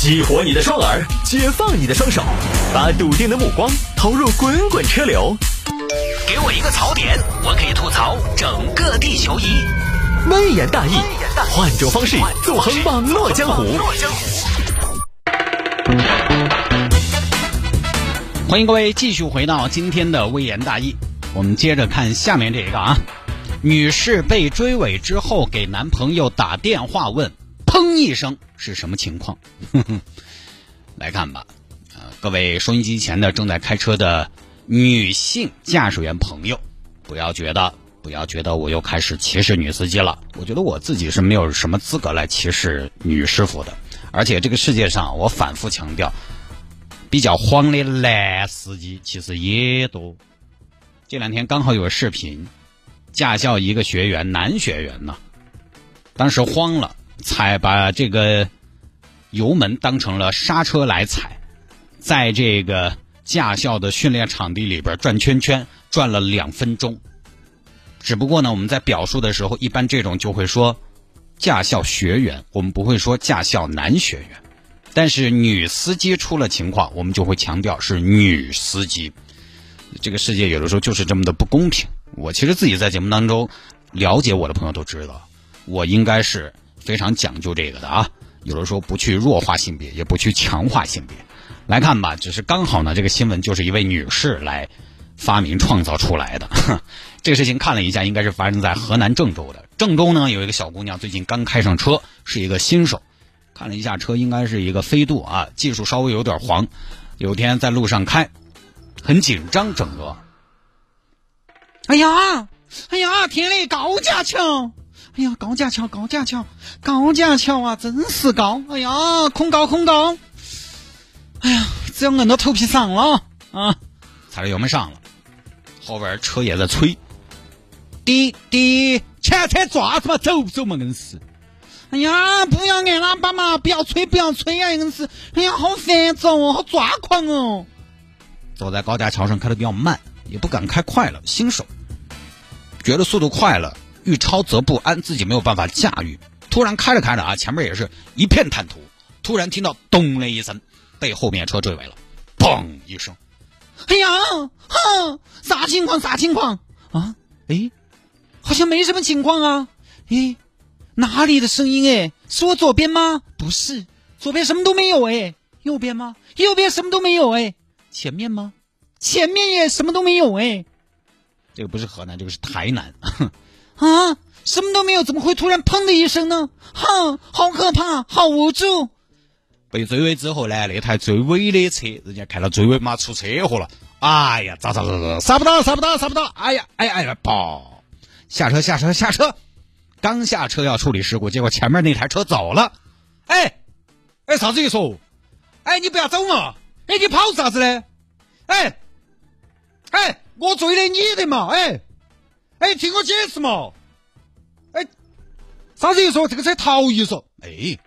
激活你的双耳，解放你的双手，把笃定的目光投入滚滚车流。给我一个槽点，我可以吐槽整个地球仪。微言大义，换种方式纵横网络江湖。欢迎各位继续回到今天的微言大义，我们接着看下面这一个啊，女士被追尾之后给男朋友打电话问，砰一声是什么情况？来看吧，呃，各位收音机前的正在开车的女性驾驶员朋友，不要觉得不要觉得我又开始歧视女司机了，我觉得我自己是没有什么资格来歧视女师傅的，而且这个世界上我反复强调。比较慌的男司机其实也多。这两天刚好有个视频，驾校一个学员，男学员呢，当时慌了，踩把这个油门当成了刹车来踩，在这个驾校的训练场地里边转圈圈，转了两分钟。只不过呢，我们在表述的时候，一般这种就会说驾校学员，我们不会说驾校男学员。但是女司机出了情况，我们就会强调是女司机。这个世界有的时候就是这么的不公平。我其实自己在节目当中了解我的朋友都知道，我应该是非常讲究这个的啊。有的时候不去弱化性别，也不去强化性别。来看吧，只是刚好呢，这个新闻就是一位女士来发明创造出来的。这个事情看了一下，应该是发生在河南郑州的。郑州呢有一个小姑娘，最近刚开上车，是一个新手。看了一下车，应该是一个飞度啊，技术稍微有点黄。有天在路上开，很紧张，整个。哎呀，哎呀，天嘞，高架桥！哎呀，高架桥，高架桥，高架桥啊，真是高！哎呀，恐高，恐高！哎呀，只要摁到头皮上了啊，踩着油门上了，后边车也在催。滴滴，前车抓子嘛，走不走嘛，硬是。哎呀，不要按喇叭嘛！不要催，不要催呀！硬是，哎呀，好烦躁哦，好抓狂哦。走在高架桥上开的比较慢，也不敢开快了，新手觉得速度快了，欲超则不安，自己没有办法驾驭。突然开着开着啊，前面也是一片坦途，突然听到咚的一声，被后面车追尾了，砰一声。哎呀，哼，啥情况？啥情况？啊？哎，好像没什么情况啊。哎。哪里的声音？哎，是我左边吗？不是，左边什么都没有。哎，右边吗？右边什么都没有。哎，前面吗？前面也什么都没有。哎，这个不是河南，这个是台南。啊，什么都没有，怎么会突然砰的一声呢？哼，好可怕，好无助。被追尾之后呢，那台追尾的车，人家看到追尾嘛出车祸了。哎呀，咋咋咋咋，刹不到，刹不到，刹不到。哎呀，哎呀，哎呀，跑！下车，下车，下车。刚下车要处理事故，结果前面那台车走了。哎，哎，啥子意思？哎，你不要走嘛！哎，你跑啥子呢？哎，哎，我追的你的嘛！哎，哎，听我解释嘛！哎，啥子意思？这个车逃逸嗦！哎，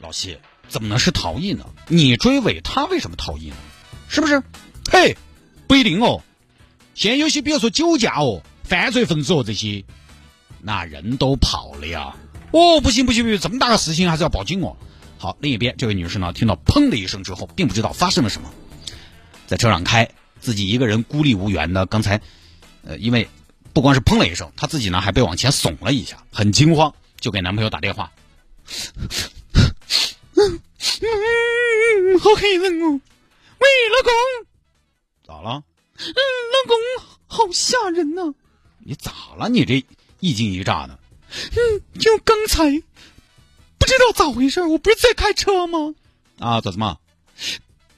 老谢，怎么能是逃逸呢？你追尾他为什么逃逸呢？是不是？嘿，不一定哦。现在有些，比如说酒驾哦，犯罪分子哦这些。那人都跑了呀！哦，不行不行不行，这么大个事情还是要报警哦。好，另一边这位女士呢，听到砰的一声之后，并不知道发生了什么，在车上开，自己一个人孤立无援的。刚才，呃，因为不光是砰了一声，她自己呢还被往前耸了一下，很惊慌，就给男朋友打电话。嗯嗯，好黑人哦！喂，老公，咋了？嗯，老公，好吓人呐！你咋了？你这？一惊一乍的，嗯，就刚才不知道咋回事我不是在开车吗？啊，咋子嘛？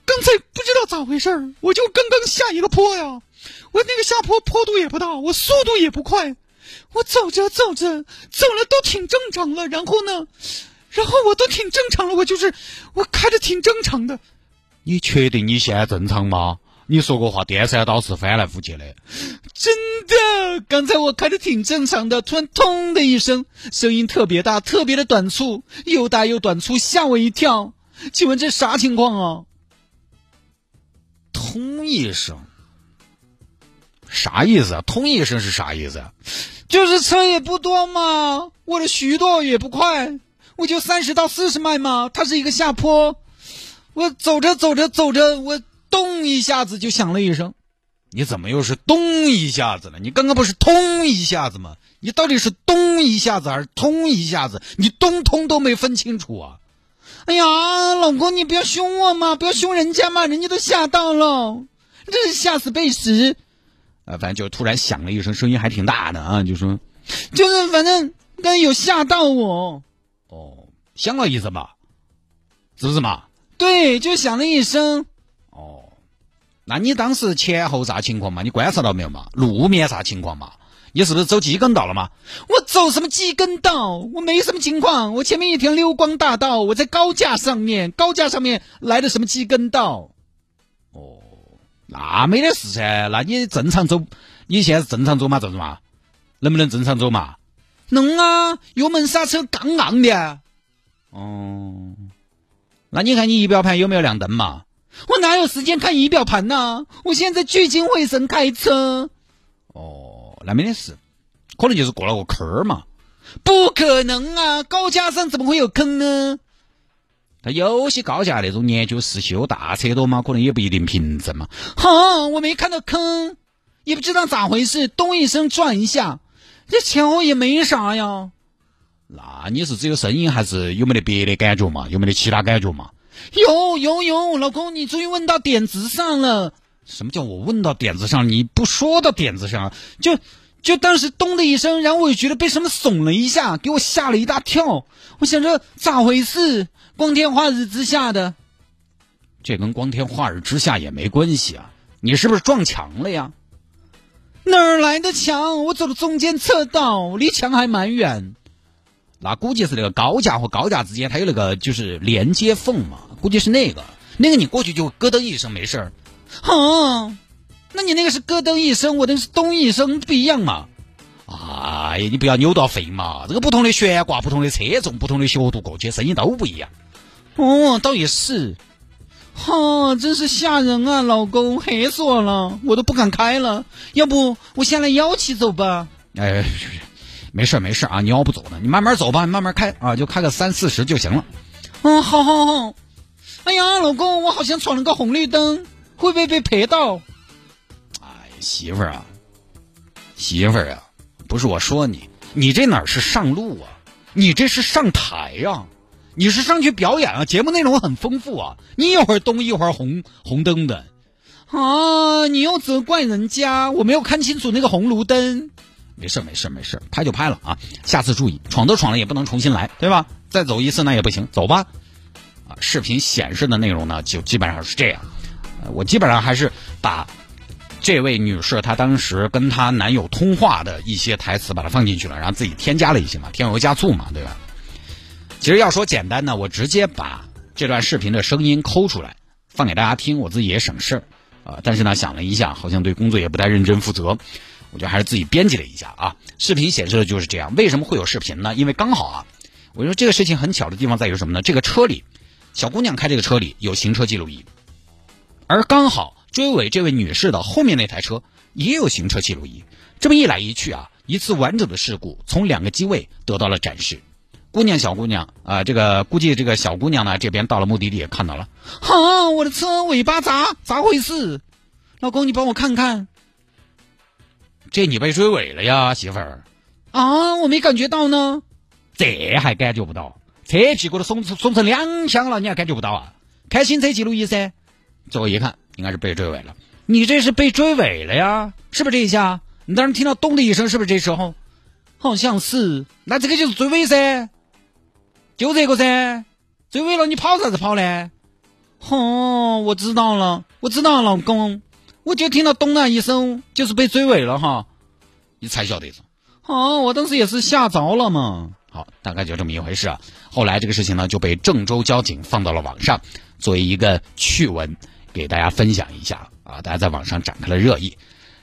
刚才不知道咋回事我就刚刚下一个坡呀，我那个下坡坡度也不大，我速度也不快，我走着走着走了都挺正常了，然后呢，然后我都挺正常了，我就是我开的挺正常的。你确定你现在正常吗？你说过话，颠三倒四，翻来覆去的，真的。刚才我开的挺正常的，突然“咚”的一声，声音特别大，特别的短促，又大又短促，吓我一跳。请问这啥情况啊？“通一声，啥意思啊？通一声是啥意思啊？就是车也不多嘛，我的速度也不快，我就三十到四十迈嘛。它是一个下坡，我走着走着走着，我咚一下子就响了一声。你怎么又是咚一下子了？你刚刚不是通一下子吗？你到底是咚一下子还是通一下子？你咚通都没分清楚啊！哎呀，老公，你不要凶我嘛，不要凶人家嘛，人家都吓到了，真是吓死贝什！啊，反正就突然响了一声，声音还挺大的啊，就说，就是反正刚有吓到我。哦，响了一声吧，是不是嘛？对，就响了一声。哦。那你当时前后啥情况嘛？你观察到没有嘛？路面啥情况嘛？你是不是走机耕道了嘛？我走什么机耕道？我没什么情况。我前面一条溜光大道，我在高架上面，高架上面来的什么机耕道？哦，那没得事噻。那你正常走，你现在是正常走嘛？这是嘛？能不能正常走嘛？能啊，油门刹车杠杠的。哦，那你看你仪表盘有没有亮灯嘛？我哪有时间看仪表盘呢？我现在聚精会神开车。哦，那没得事，可能就是过了个坑儿嘛。不可能啊，高架上怎么会有坑呢？有些高架那种年久失修大车多嘛，可能也不一定平整嘛。哼，我没看到坑，也不知道咋回事，咚一声转一下，这前后也没啥呀。那你是只有声音，还是有没得别的感觉嘛？有没得其他感觉嘛？有有有，老公，你终于问到点子上了。什么叫我问到点子上？你不说到点子上，就就当时咚的一声，然后我就觉得被什么耸了一下，给我吓了一大跳。我想着咋回事？光天化日之下的，这跟光天化日之下也没关系啊。你是不是撞墙了呀？哪儿来的墙？我走的中间车道，离墙还蛮远。那估计是那个高架和高架之间，它有那个就是连接缝嘛，估计是那个，那个你过去就咯噔一声没事儿。哼，那你那个是咯噔一声，我那是咚一声，不一样嘛。哎呀，你不要扭到肺嘛，这个不同的悬挂、不同的车重、不同的角度过去，声音都不一样。哦，倒也是。哈，真是吓人啊，老公，吓死我了，我都不敢开了。要不我先来幺起走吧？哎。没事没事啊，你要不走呢，你慢慢走吧，你慢慢开啊，就开个三四十就行了。嗯，好好好。哎呀，老公，我好像闯了个红绿灯，会不会被赔到？哎，媳妇儿啊，媳妇儿啊，不是我说你，你这哪是上路啊？你这是上台呀？你是上去表演啊？节目内容很丰富啊，你一会儿东一会儿红红灯的。啊，你又责怪人家，我没有看清楚那个红绿灯。没事没事没事，拍就拍了啊！下次注意，闯都闯了也不能重新来，对吧？再走一次那也不行，走吧。啊，视频显示的内容呢，就基本上是这样。我基本上还是把这位女士她当时跟她男友通话的一些台词把它放进去了，然后自己添加了一些嘛，添油加醋嘛，对吧？其实要说简单呢，我直接把这段视频的声音抠出来放给大家听，我自己也省事儿啊。但是呢，想了一下，好像对工作也不太认真负责。我觉得还是自己编辑了一下啊，视频显示的就是这样。为什么会有视频呢？因为刚好啊，我说这个事情很巧的地方在于什么呢？这个车里，小姑娘开这个车里有行车记录仪，而刚好追尾这位女士的后面那台车也有行车记录仪。这么一来一去啊，一次完整的事故从两个机位得到了展示。姑娘，小姑娘啊，这个估计这个小姑娘呢这边到了目的地也看到了，哈，我的车尾巴咋咋回事？老公，你帮我看看。这你被追尾了呀，媳妇儿！啊，我没感觉到呢，这还感觉不到？车屁股都松松成两枪了，你还感觉不到啊？开行车记录仪噻，最后一看，应该是被追尾了。你这是被追尾了呀？是不是这一下？你当时听到咚的一声，是不是这时候？好像是。那这个就是追尾噻，就这个噻，追尾了，你跑啥子跑呢？哦，我知道了，我知道了，老公。我就听到咚那一声，就是被追尾了哈，你才晓得是？哦，我当时也是吓着了嘛。好，大概就这么一回事啊。后来这个事情呢，就被郑州交警放到了网上，作为一个趣闻给大家分享一下啊。大家在网上展开了热议。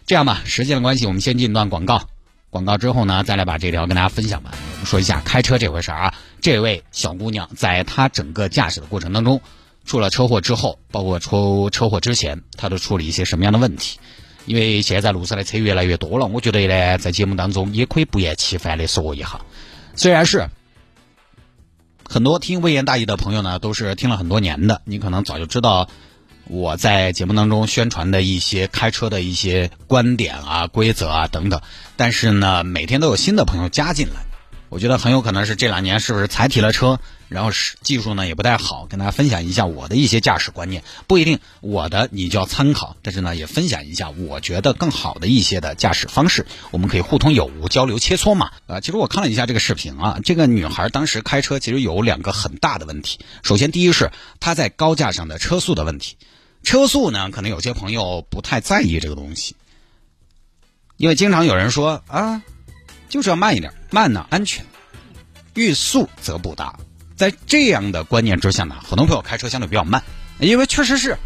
这样吧，时间的关系，我们先进一段广告。广告之后呢，再来把这条跟大家分享完。我们说一下开车这回事啊。这位小姑娘在她整个驾驶的过程当中。出了车祸之后，包括出车祸之前，她都出了一些什么样的问题？因为现在路上的车越来越多了，我觉得呢，在节目当中也可以不厌其烦的说一下。虽然是很多听微言大义的朋友呢，都是听了很多年的，你可能早就知道我在节目当中宣传的一些开车的一些观点啊、规则啊等等。但是呢，每天都有新的朋友加进来，我觉得很有可能是这两年是不是才提了车，然后是技术呢也不太好，跟大家分享一下我的一些驾驶观念，不一定我的你就要参考，但是呢也分享一下我觉得更好的一些的驾驶方式，我们可以互通有无，交流切磋嘛。啊，其实我看了一下这个视频啊，这个女孩当时开车其实有两个很大的问题，首先第一是她在高架上的车速的问题，车速呢可能有些朋友不太在意这个东西。因为经常有人说啊，就是要慢一点，慢呢安全，欲速则不达。在这样的观念之下呢，很多朋友开车相对比较慢，因为确实是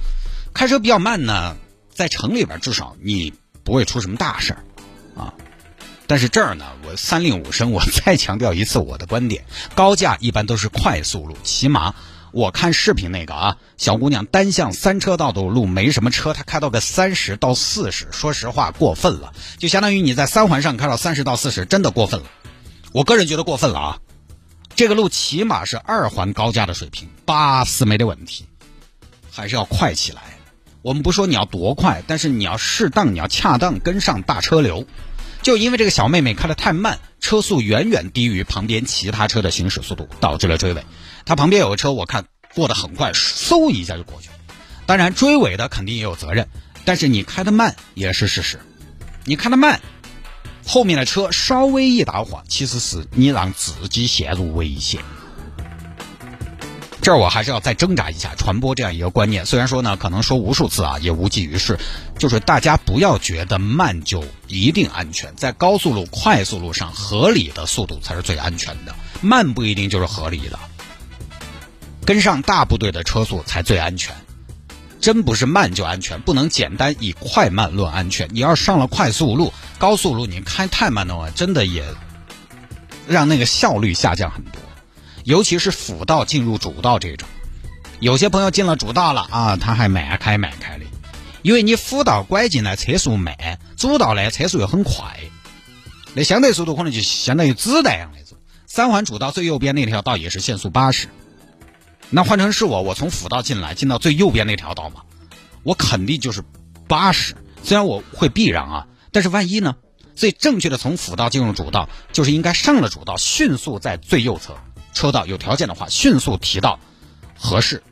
开车比较慢呢，在城里边至少你不会出什么大事儿啊。但是这儿呢，我三令五申，我再强调一次我的观点：高架一般都是快速路，起码。我看视频那个啊，小姑娘单向三车道的路没什么车，她开到个三十到四十，说实话过分了，就相当于你在三环上开到三十到四十，真的过分了。我个人觉得过分了啊，这个路起码是二环高架的水平，八十没得问题，还是要快起来。我们不说你要多快，但是你要适当，你要恰当跟上大车流。就因为这个小妹妹开的太慢，车速远远低于旁边其他车的行驶速度，导致了追尾。他旁边有个车，我看过得很快，嗖一下就过去了。当然，追尾的肯定也有责任，但是你开的慢也是事实。你开的慢，后面的车稍微一打滑，其实是你让自己陷入危险。这儿我还是要再挣扎一下，传播这样一个观念。虽然说呢，可能说无数次啊，也无济于事。就是大家不要觉得慢就一定安全，在高速路、快速路上，合理的速度才是最安全的，慢不一定就是合理的。跟上大部队的车速才最安全，真不是慢就安全，不能简单以快慢论安全。你要是上了快速路、高速路，你开太慢的话，真的也让那个效率下降很多。尤其是辅道进入主道这种，有些朋友进了主道了啊，他还慢开慢开的，因为你辅道拐进来车速慢，主道呢车速又很快，那相对速度可能就相当于子弹一样那种。三环主道最右边那条道也是限速八十，那换成是我，我从辅道进来进到最右边那条道嘛，我肯定就是八十。虽然我会避让啊，但是万一呢？所以正确的从辅道进入主道，就是应该上了主道，迅速在最右侧。车道有条件的话，迅速提到合适。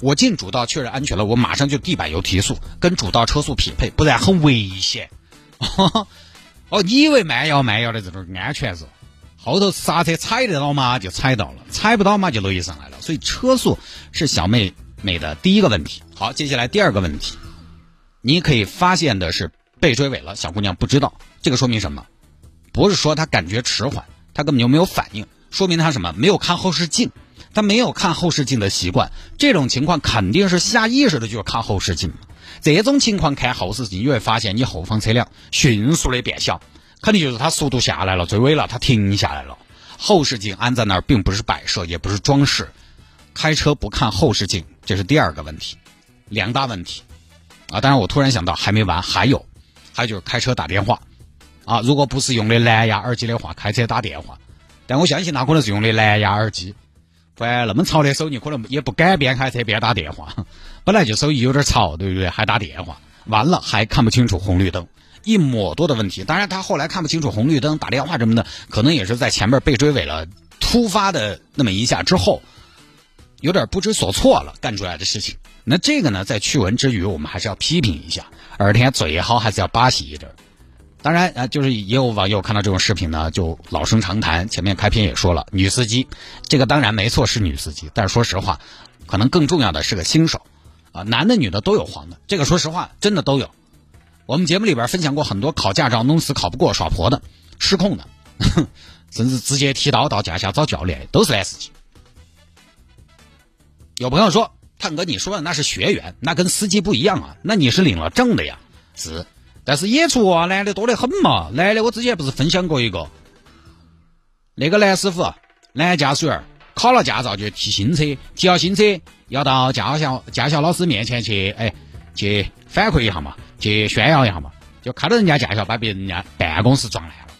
我进主道确认安全了，我马上就地板油提速，跟主道车速匹配，不然很危险。哦，你以为慢摇慢摇的这种安全是？后头刹车踩得到吗？就踩到了，踩不到嘛就累上来了。所以车速是小妹妹的第一个问题。好，接下来第二个问题，你可以发现的是被追尾了，小姑娘不知道，这个说明什么？不是说她感觉迟缓。她根本就没有反应，说明她什么？没有看后视镜，她没有看后视镜的习惯。这种情况肯定是下意识的，就是看后视镜。这种情况看后视镜，你会发现你后方车辆迅速的变小，肯定就是他速度下来了，追尾了，他停下来了。后视镜安在那儿，并不是摆设，也不是装饰。开车不看后视镜，这是第二个问题，两大问题啊！当然，我突然想到还没完，还有，还有就是开车打电话。啊，如果不是用的蓝牙耳机的话，开车打电话，但我相信他可能是用的蓝牙耳机，不然那么吵的手，机可能也不敢边开车边打电话。本来就手机有点吵，对不对？还打电话，完了还看不清楚红绿灯，一抹多的问题。当然，他后来看不清楚红绿灯，打电话什么的，可能也是在前面被追尾了，突发的那么一下之后，有点不知所措了，干出来的事情。那这个呢，在驱蚊之余，我们还是要批评一下，而且最好还是要巴西一点。当然啊，就是也有网友看到这种视频呢，就老生常谈。前面开篇也说了，女司机，这个当然没错是女司机，但是说实话，可能更重要的是个新手，啊，男的女的都有黄的，这个说实话真的都有。我们节目里边分享过很多考驾照弄死考不过耍婆的、失控的，甚至直接提刀到驾校找教练，都是男司机。有朋友说，探哥你说的那是学员，那跟司机不一样啊，那你是领了证的呀，是。但是也出啊，男的多得很嘛。男的我之前不是分享过一个，那个男师傅，男驾驶员考了驾照就提新车，提了新车要到驾校驾校老师面前去，哎，去反馈一下嘛，去炫耀一下嘛，就开到人家驾校把别人家办公室撞烂了，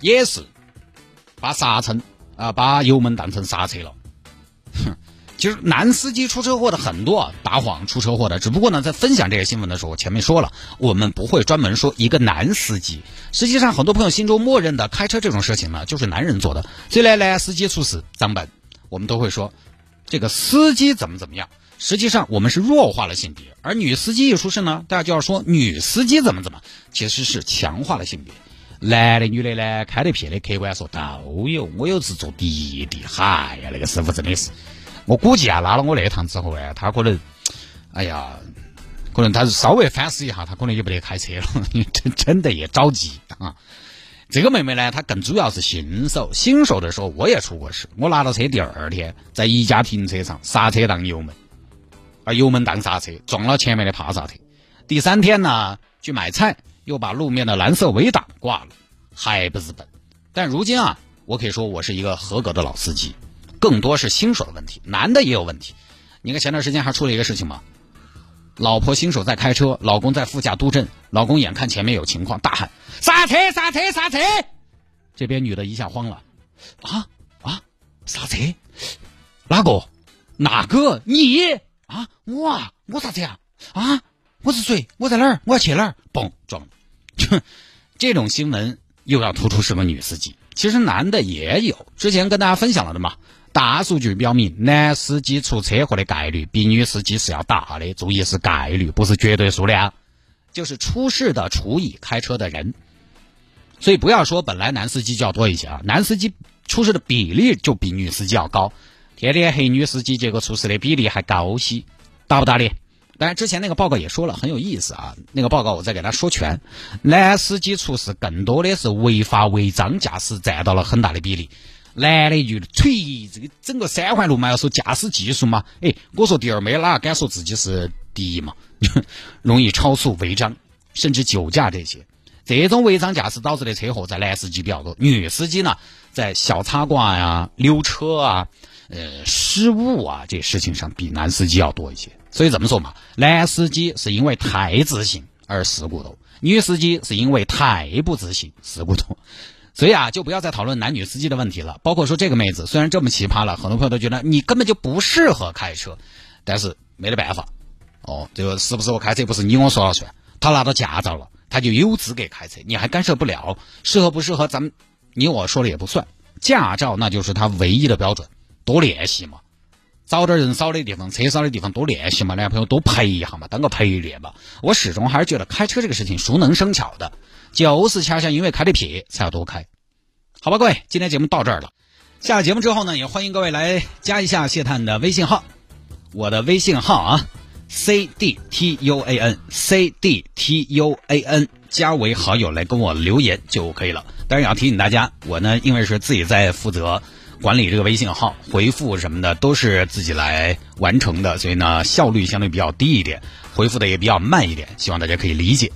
也是把刹车啊，把油门当成刹车了。哼，其实男司机出车祸的很多，打谎出车祸的。只不过呢，在分享这些新闻的时候，前面说了，我们不会专门说一个男司机。实际上，很多朋友心中默认的开车这种事情呢，就是男人做的。所以呢，男司机出事脏本，我们都会说这个司机怎么怎么样。实际上，我们是弱化了性别，而女司机一出事呢，大家就要说女司机怎么怎么，其实是强化了性别。男的、女的呢，开的撇的，客观说都有。我有次坐滴滴，嗨呀，那个师傅真的是，我估计啊，拉了我那趟之后啊，他可能，哎呀，可能他稍微反思一下，他可能也不得开车了，真 真的也着急啊。这个妹妹呢，她更主要是新手，新手的时候我也出过事，我拿到车第二天，在一家停车场刹车当油门，啊，油门当刹车，撞了前面的帕萨特。第三天呢，去买菜。又把路面的蓝色围挡挂了，还不是笨。但如今啊，我可以说我是一个合格的老司机，更多是新手的问题，男的也有问题。你看前段时间还出了一个事情嘛，老婆新手在开车，老公在副驾督阵，老公眼看前面有情况，大喊刹车刹车刹车，这边女的一下慌了，啊啊刹车，哪个哪个你啊我啊我啥子呀啊我是谁我在哪儿我要去哪儿嘣撞了。这种新闻又要突出是个女司机，其实男的也有。之前跟大家分享了的嘛，大数据表明，男司机出车祸的概率比女司机是要大的。注意是概率，不是绝对数量，就是出事的除以开车的人。所以不要说本来男司机就要多一些啊，男司机出事的比例就比女司机要高。天天黑女司机，结果出事的比例还高些，打不打脸？当然，之前那个报告也说了很有意思啊。那个报告我再给他说全，男司机出事更多的是违法违章驾驶占到了很大的比例。男的就吹这个整个三环路嘛，要说驾驶技术嘛，哎，我说第二没哪敢说自己是第一嘛，容易超速违章，甚至酒驾这些，这种违章驾驶导致的车祸在男司机比较多，女司机呢在小擦挂呀、溜车啊、呃失误啊这事情上比男司机要多一些。所以这么说嘛，男司机是因为太自信而事故多，女司机是因为太不自信事故多。所以啊，就不要再讨论男女司机的问题了。包括说这个妹子虽然这么奇葩了，很多朋友都觉得你根本就不适合开车，但是没得办法。哦，这个是不是我开车不是你我说了算，他拿到驾照了，他就有资格开车，你还干涉不了。适合不适合，咱们你我说了也不算。驾照那就是他唯一的标准，多练习嘛。找点人少的地方，车少的地方多练习嘛，男朋友多陪一下嘛，当个陪练嘛。我始终还是觉得开车这个事情熟能生巧的，就是恰恰因为开的撇才要多开。好吧，各位，今天节目到这儿了。下节目之后呢，也欢迎各位来加一下谢探的微信号，我的微信号啊，c d t u a n c d t u a n，加为好友来跟我留言就可以了但是也要提醒大家，我呢因为是自己在负责。管理这个微信号回复什么的都是自己来完成的，所以呢效率相对比较低一点，回复的也比较慢一点，希望大家可以理解。